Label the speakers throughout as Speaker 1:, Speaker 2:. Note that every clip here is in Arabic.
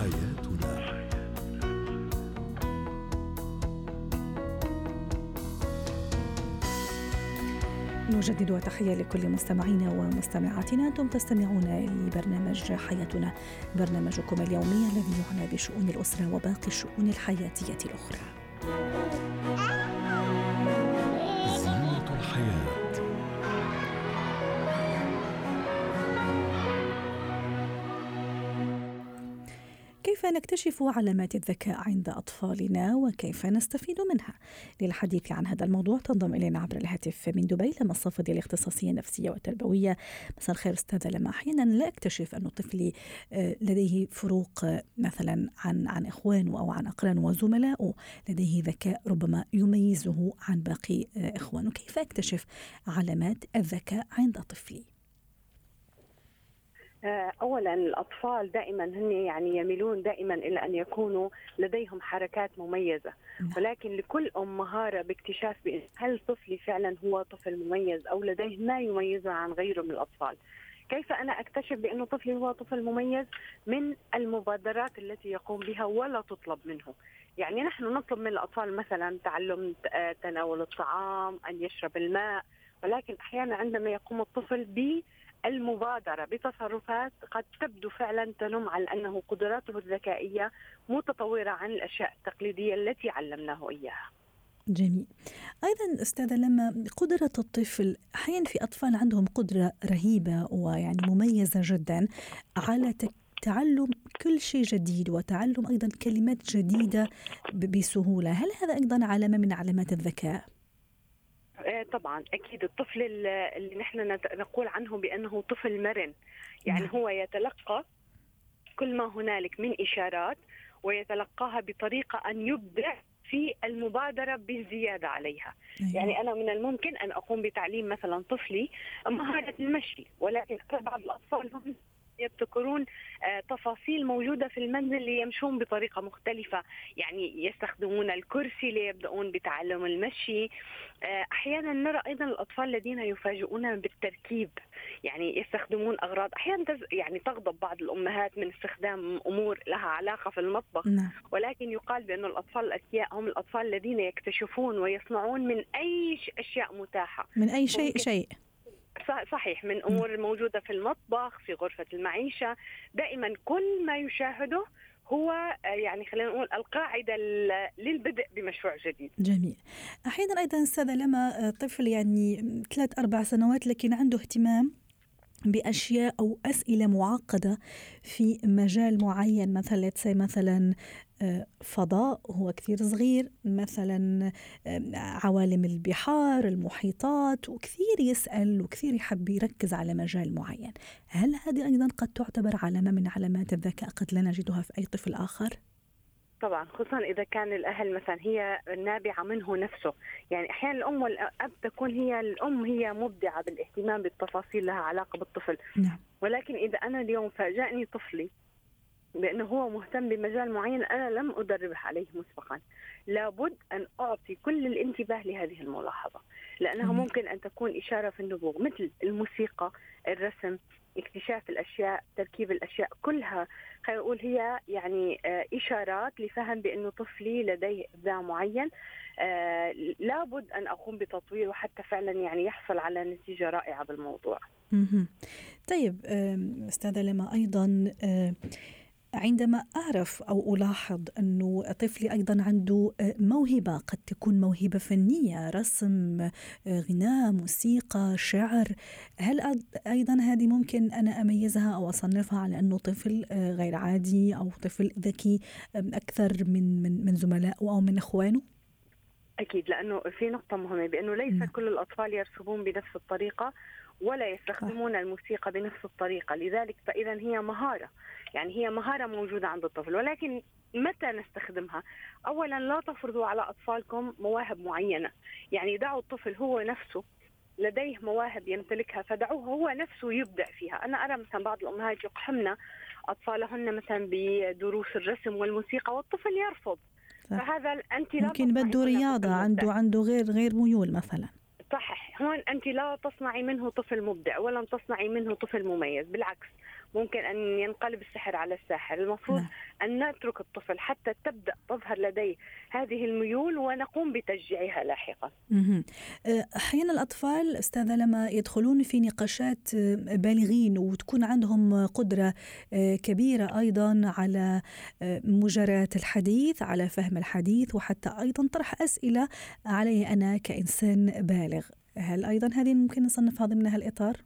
Speaker 1: حياتنا. نجدد تحية لكل مستمعينا ومستمعاتنا. أنتم تستمعون لبرنامج حياتنا. برنامجكم اليومي الذي يعنى بشؤون الأسرة وباقي الشؤون الحياتية الأخرى. كيف نكتشف علامات الذكاء عند أطفالنا وكيف نستفيد منها؟ للحديث عن هذا الموضوع تنضم إلينا عبر الهاتف من دبي لما الصفدي الاختصاصية النفسية والتربوية. مساء الخير أستاذة لما أحيانا لا أكتشف أن طفلي آه، لديه فروق آه، مثلا عن عن إخوانه أو عن أقرانه وزملائه لديه ذكاء ربما يميزه عن باقي آه، إخوانه. كيف أكتشف علامات الذكاء عند طفلي؟
Speaker 2: اولا الأطفال دائما هن يعني يميلون دائما إلى أن يكونوا لديهم حركات مميزة. نعم. ولكن لكل أم مهارة باكتشاف هل طفلي فعلا هو طفل مميز أو لديه ما يميزه عن غيره من الأطفال. كيف أنا أكتشف بإنه طفلي هو طفل مميز؟ من المبادرات التي يقوم بها ولا تطلب منه. يعني نحن نطلب من الأطفال مثلا تعلم آه، تناول الطعام أن يشرب الماء. ولكن أحيانا عندما يقوم الطفل ب المبادرة بتصرفات قد تبدو فعلا تنم على أنه قدراته الذكائية متطورة عن الأشياء التقليدية التي علمناه إياها.
Speaker 1: جميل. أيضا أستاذة لما قدرة الطفل أحيانا في أطفال عندهم قدرة رهيبة ويعني مميزة جدا على تعلم كل شيء جديد وتعلم أيضا كلمات جديدة بسهولة. هل هذا أيضا علامة من علامات الذكاء؟
Speaker 2: آه، طبعا أكيد الطفل اللي نحن نقول عنه بأنه طفل مرن يعني نعم. هو يتلقى كل ما هنالك من إشارات ويتلقاها بطريقة أن يبدع في المبادرة بالزياده عليها، أيوة. يعني أنا من الممكن أن أقوم بتعليم مثلا طفلي مهارة المشي ولكن بعض الأطفال هم يبتكرون آه، تفاصيل موجودة في المنزل ليمشون بطريقة مختلفة. يعني يستخدمون الكرسي ليبدأون بتعلم المشي. آه، أحيانا نرى أيضا الأطفال الذين يفاجئون بالتركيب. يعني يستخدمون أغراض. أحيانا يعني تغضب بعض الأمهات من استخدام أمور لها علاقة في المطبخ. نعم. ولكن يقال بأن الأطفال الاذكياء هم الأطفال الذين يكتشفون ويصنعون من أي أشياء متاحة.
Speaker 1: من أي شيء شيء.
Speaker 2: صحيح من أمور موجودة في المطبخ في غرفة المعيشة دائما كل ما يشاهده هو آه، يعني خلينا نقول القاعدة للبدء بمشروع جديد.
Speaker 1: جميل. أحيانا أيضا أستاذة لما آه، طفل يعني ثلاث أربع سنوات لكن عنده اهتمام بأشياء أو أسئلة معقدة في مجال معين مثلا مثلا آه، فضاء هو كثير صغير مثلا آه، عوالم البحار المحيطات وكثير يسأل وكثير يحب يركز على مجال معين هل هذه أيضا قد تعتبر علامة من علامات الذكاء قد لا نجدها في أي طفل آخر؟
Speaker 2: طبعا خصوصا إذا كان الأهل مثلا هي نابعة منه نفسه. يعني أحيانا الأم والأب تكون هي الأم هي مبدعة بالاهتمام بالتفاصيل لها علاقة بالطفل. نعم. ولكن إذا أنا اليوم فاجأني طفلي بأنه هو مهتم بمجال معين أنا لم أدربه عليه مسبقا. لابد أن أعطي كل الانتباه لهذه الملاحظة لأنها ممكن أن تكون إشارة في النبوغ مثل الموسيقى الرسم اكتشاف الأشياء تركيب الأشياء كلها خلينا نقول هي يعني آه إشارات لفهم بأنه طفلي لديه إبداع معين آه لابد أن أقوم بتطويره حتى فعلا يعني يحصل على نتيجة رائعة بالموضوع.
Speaker 1: طيب أستاذة لما أيضا آه عندما أعرف أو ألاحظ أنه طفلي أيضا عنده آه، موهبة قد تكون موهبة فنية رسم آه، غناء موسيقى شعر هل أيضا هذه ممكن أنا أميزها أو أصنفها على أنه طفل آه، غير عادي أو طفل ذكي أكثر من من من زملائه أو من إخوانه؟
Speaker 2: أكيد لأنه في نقطة مهمة بأنه ليس م. كل الأطفال يرسمون بنفس الطريقة ولا يستخدمون الموسيقى بنفس الطريقة. لذلك فإذا هي مهارة. يعني هي مهارة موجودة عند الطفل. ولكن متى نستخدمها؟ أولا لا تفرضوا على أطفالكم مواهب معينة. يعني دعوا الطفل هو نفسه. لديه مواهب يمتلكها فدعوه هو نفسه يبدع فيها. أنا أرى مثلا بعض الأمهات يقحمن أطفالهن مثلا بدروس الرسم والموسيقى والطفل يرفض.
Speaker 1: فهذا أنت لا ممكن بده رياضة عنده عنده غير غير ميول مثلا.
Speaker 2: صحيح. هون أنت لا تصنعي منه طفل مبدع ولم تصنعي منه طفل مميز بالعكس. ممكن أن ينقلب السحر على الساحر المفروض نعم. أن نترك الطفل حتى تبدأ تظهر لديه هذه الميول ونقوم بتشجيعها لاحقا
Speaker 1: أه، أحيانا الأطفال أستاذة لما يدخلون في نقاشات أه، بالغين وتكون عندهم قدرة أه، كبيرة أيضا على مجاراة الحديث على فهم الحديث وحتى أيضا طرح أسئلة علي أنا كإنسان بالغ هل أيضا هذه ممكن نصنفها ضمن هالإطار؟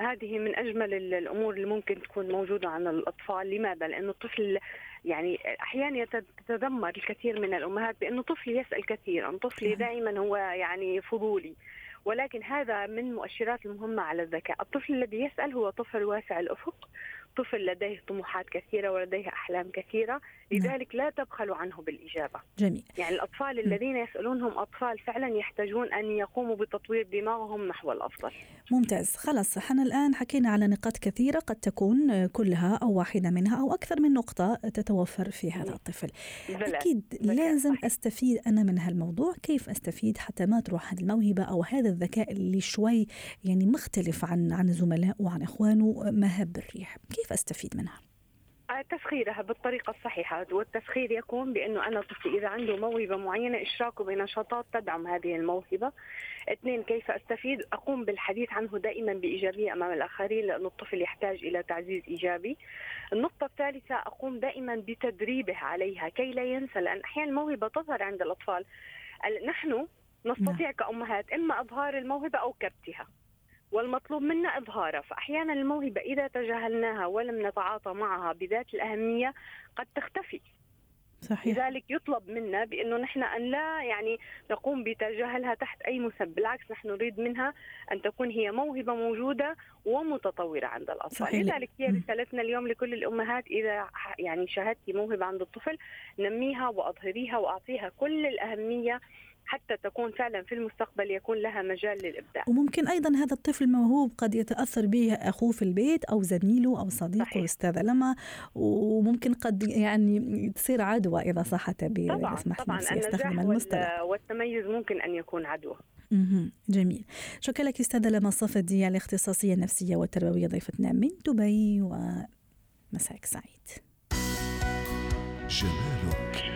Speaker 2: هذه من أجمل الأمور اللي ممكن تكون موجودة عند الأطفال، لماذا؟ لأنه الطفل يعني أحيانا تتذمر الكثير من الأمهات بأنه طفلي يسأل كثيرا، طفلي نعم. دائما هو يعني فضولي. ولكن هذا من مؤشرات المهمة على الذكاء الطفل الذي يسأل هو طفل واسع الأفق طفل لديه طموحات كثيرة ولديه أحلام كثيرة نعم. لذلك لا تبخلوا عنه بالإجابة
Speaker 1: جميل.
Speaker 2: يعني الأطفال الذين يسألونهم أطفال فعلا يحتاجون أن يقوموا بتطوير دماغهم نحو الأفضل
Speaker 1: ممتاز خلاص إحنا الآن حكينا على نقاط كثيرة قد تكون كلها أو واحدة منها أو أكثر من نقطة تتوفر في هذا نعم. الطفل بلا. أكيد بلا. لازم صحيح. أستفيد أنا من هالموضوع كيف أستفيد حتى ما تروح هذه الموهبة أو هذا الذكاء اللي شوي يعني مختلف عن عن زملائه وعن إخوانه مهب الريح كيف أستفيد منها؟
Speaker 2: تسخيرها بالطريقة الصحيحة. والتسخير يكون بأنه أنا طفلي إذا عنده موهبة معينة إشراكه بنشاطات تدعم هذه الموهبة. اثنين كيف أستفيد؟ أقوم بالحديث عنه دائما بإيجابية أمام الآخرين لأنه الطفل يحتاج إلى تعزيز إيجابي. النقطة الثالثة أقوم دائما بتدريبه عليها كي لا ينسى لأن أحيانا الموهبة تظهر عند الأطفال. نحن نستطيع نعم. كأمهات إما إظهار الموهبة أو كبتها. والمطلوب منا إظهارها فأحيانا الموهبة إذا تجاهلناها ولم نتعاطى معها بذات الأهمية قد تختفي.
Speaker 1: صحيح.
Speaker 2: لذلك يطلب منا بأنه نحن أن لا يعني نقوم بتجاهلها تحت أي مسبب، بالعكس نحن نريد منها أن تكون هي موهبة موجودة ومتطورة عند الأطفال، صحيح. لذلك هي رسالتنا اليوم لكل الأمهات إذا يعني شاهدتي موهبة عند الطفل نميها وأظهريها وأعطيها كل الأهمية حتى تكون فعلا في المستقبل يكون لها مجال للإبداع.
Speaker 1: وممكن أيضا هذا الطفل الموهوب قد يتأثر به أخوه في البيت أو زميله أو صديقه أستاذة لما وممكن قد يعني تصير عدوى إذا صح التعبير
Speaker 2: طبعا اسمح طبعا استخدم المصطلح والتميز ممكن أن يكون عدوى.
Speaker 1: جميل شكرا لك أستاذة لما صفدي الاختصاصية النفسية والتربوية ضيفتنا من دبي ومساك سعيد. جمالك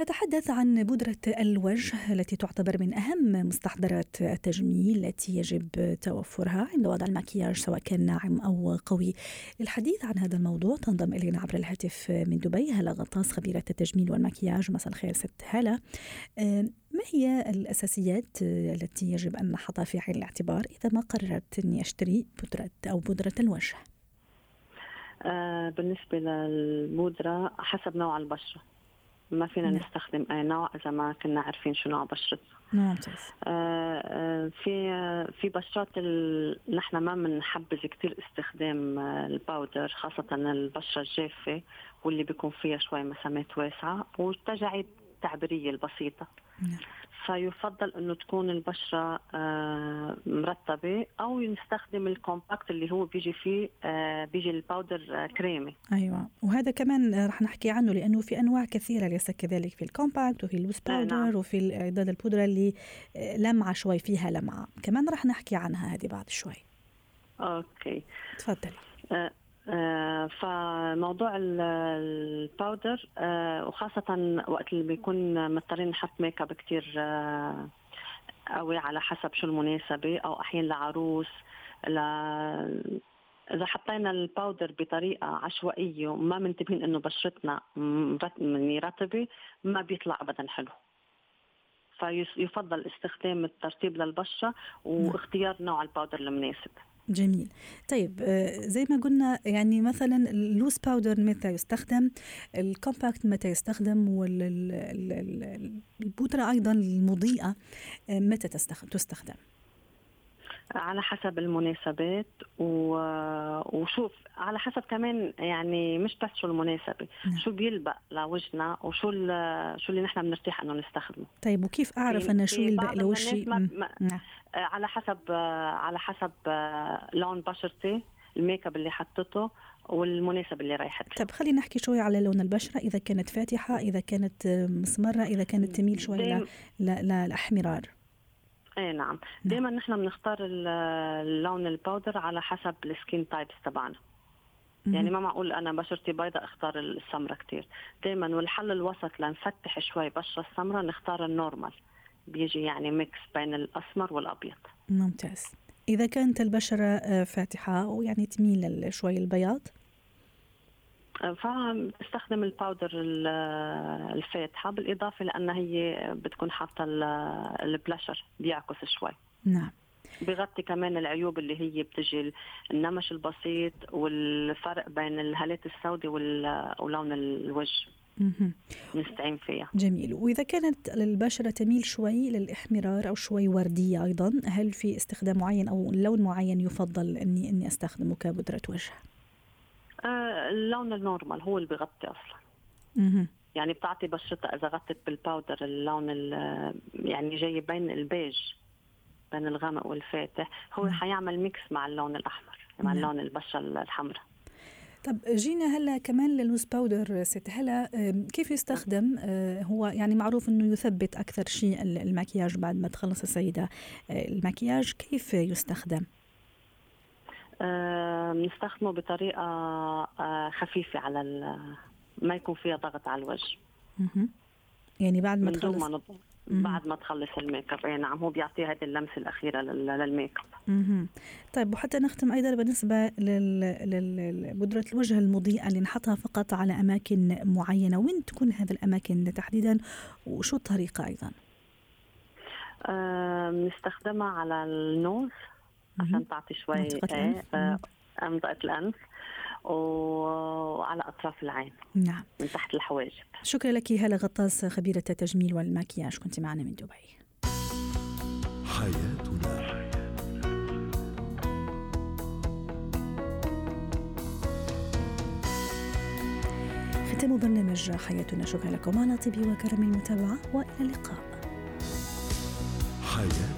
Speaker 1: نتحدث عن بودرة الوجه التي تعتبر من أهم مستحضرات التجميل التي يجب توفرها عند وضع المكياج سواء كان ناعم أو قوي. للحديث عن هذا الموضوع تنضم إلينا عبر الهاتف من دبي هلا غطاس خبيرة التجميل والمكياج. مساء الخير ست هلا. ما هي الأساسيات التي يجب أن نحطها في عين الاعتبار إذا ما قررت أني أشتري بودرة أو بودرة الوجه؟
Speaker 3: آه بالنسبة للبودرة حسب نوع البشرة. ما فينا نعم. نستخدم اي نوع إذا ما كنا عارفين شو نوع بشرتنا
Speaker 1: نعم
Speaker 3: آه آه في آه في بشرات نحن ما بنحبذ كثير استخدام ال powder خاصة البشرة الجافة واللي بيكون فيها شوي مسامات واسعة والتجاعيد التعبيرية البسيطة نعم. فيفضل أنه تكون البشرة آه، مرتبه أو نستخدم ال compact اللي هو بيجي فيه آه، بيجي ال powder آه، كريمي.
Speaker 1: أيوه. وهذا كمان رح نحكي عنه لأنه في أنواع كثيرة ليس كذلك. في ال compact وفي ال loose powder نعم. وفي الاعداد البودرة اللي لمعة شوي فيها لمعة. كمان رح نحكي عنها هذه بعد شوي.
Speaker 3: okay.
Speaker 1: تفضلي.
Speaker 3: فموضوع ال powder آه، وخاصة وقت اللي بيكون مضطرين نحط make up كثير آه، قوي على حسب شو المناسبة أو أحيانا لعروس ل إذا حطينا ال powder بطريقة عشوائية وما منتبهين إنه بشرتنا يعني رطبة ما بيطلع أبدا حلو. فيفضل استخدام الترطيب للبشرة واختيار نوع ال powder المناسب.
Speaker 1: جميل. طيب آه، زي ما قلنا يعني مثلا ال loose powder متى يستخدم؟ ال compact متى يستخدم؟ والبودرة أيضا المضيئة آه، متى تستخدم؟
Speaker 3: على حسب المناسبات و... وشوف على حسب كمان يعني مش بس شو المناسبة نعم. شو بيلبق لوجهنا وشو ال... شو اللي نحن بنرتاح إنه نستخدمه.
Speaker 1: طيب وكيف أعرف أنا شو يلبق لوجهي؟
Speaker 3: ما... ما... نعم. على حسب على حسب لون بشرتي ال make up اللي حطته والمناسب اللي رايحه
Speaker 1: طيب خلينا نحكي شوي على لون البشرة. إذا كانت فاتحة إذا كانت مسمرة إذا كانت تميل شوي للاحمرار
Speaker 3: إيه نعم, نعم. دائما نحن بنختار اللون ال powder على حسب ال skin types تبعنا. يعني ما معقول أنا بشرتي بيضاء أختار السمرة كتير. دائما والحل الوسط لنفتح شوي بشرة السمرة نختار ال normal. بيجي يعني mix بين الأسمر والأبيض.
Speaker 1: ممتاز. إذا كانت البشرة آه، فاتحة ويعني تميل شوي البياض
Speaker 3: فبستخدم ال powder الفاتحة بالإضافة لأنها هي بتكون حاطة البلاشر بيعكس شوي.
Speaker 1: نعم.
Speaker 3: بغطي كمان العيوب اللي هي بتجي النمش البسيط والفرق بين الهالات السوداء ولون الوجه. نستعين فيها.
Speaker 1: جميل. وإذا كانت البشرة تميل شوي للإحمرار أو شوي وردية أيضا هل في استخدام معين أو لون معين يفضل أني أني أستخدمه كبودرة وجه؟
Speaker 3: اللون ال normal هو اللي بغطي أصلا
Speaker 1: مه.
Speaker 3: يعني بتعطي بشرتها إذا غطت بال powder اللون يعني جاي بين البيج بين الغامق والفاتح هو حيعمل mix مع اللون الأحمر مع نعم. اللون البشرة الحمراء
Speaker 1: طب جينا هلا كمان لل loose powder ست هلا كيف يستخدم آه، هو يعني معروف إنه يثبت أكثر شيء المكياج بعد ما تخلص السيدة آه، المكياج كيف يستخدم؟
Speaker 3: بنستخدمه بطريقة آه، خفيفة على ما يكون فيها ضغط على الوجه.
Speaker 1: يعني بعد ما تخلص
Speaker 3: بعد ما تخلص ال make up اي نعم هو بيعطي هذه اللمسة الأخيرة لل make اب
Speaker 1: طيب وحتى نختم أيضا بالنسبة لبودره الوجه المضيئة اللي نحطها فقط على أماكن معينة. وين تكون هذه الأماكن تحديدا؟ وشو الطريقة أيضا؟
Speaker 3: بنستخدمها آه على النوز عشان تعطي شوي الانف آه منطقه الانف وعلى أطراف العين
Speaker 1: نعم.
Speaker 3: من تحت الحواجب.
Speaker 1: شكرا لك هلا غطاس خبيرة التجميل والمكياج كنت معنا من دبي. حياتنا. ختام برنامج حياتنا. شكرا لكم على طيب وكرم المتابعة وإلى اللقاء. حياتنا.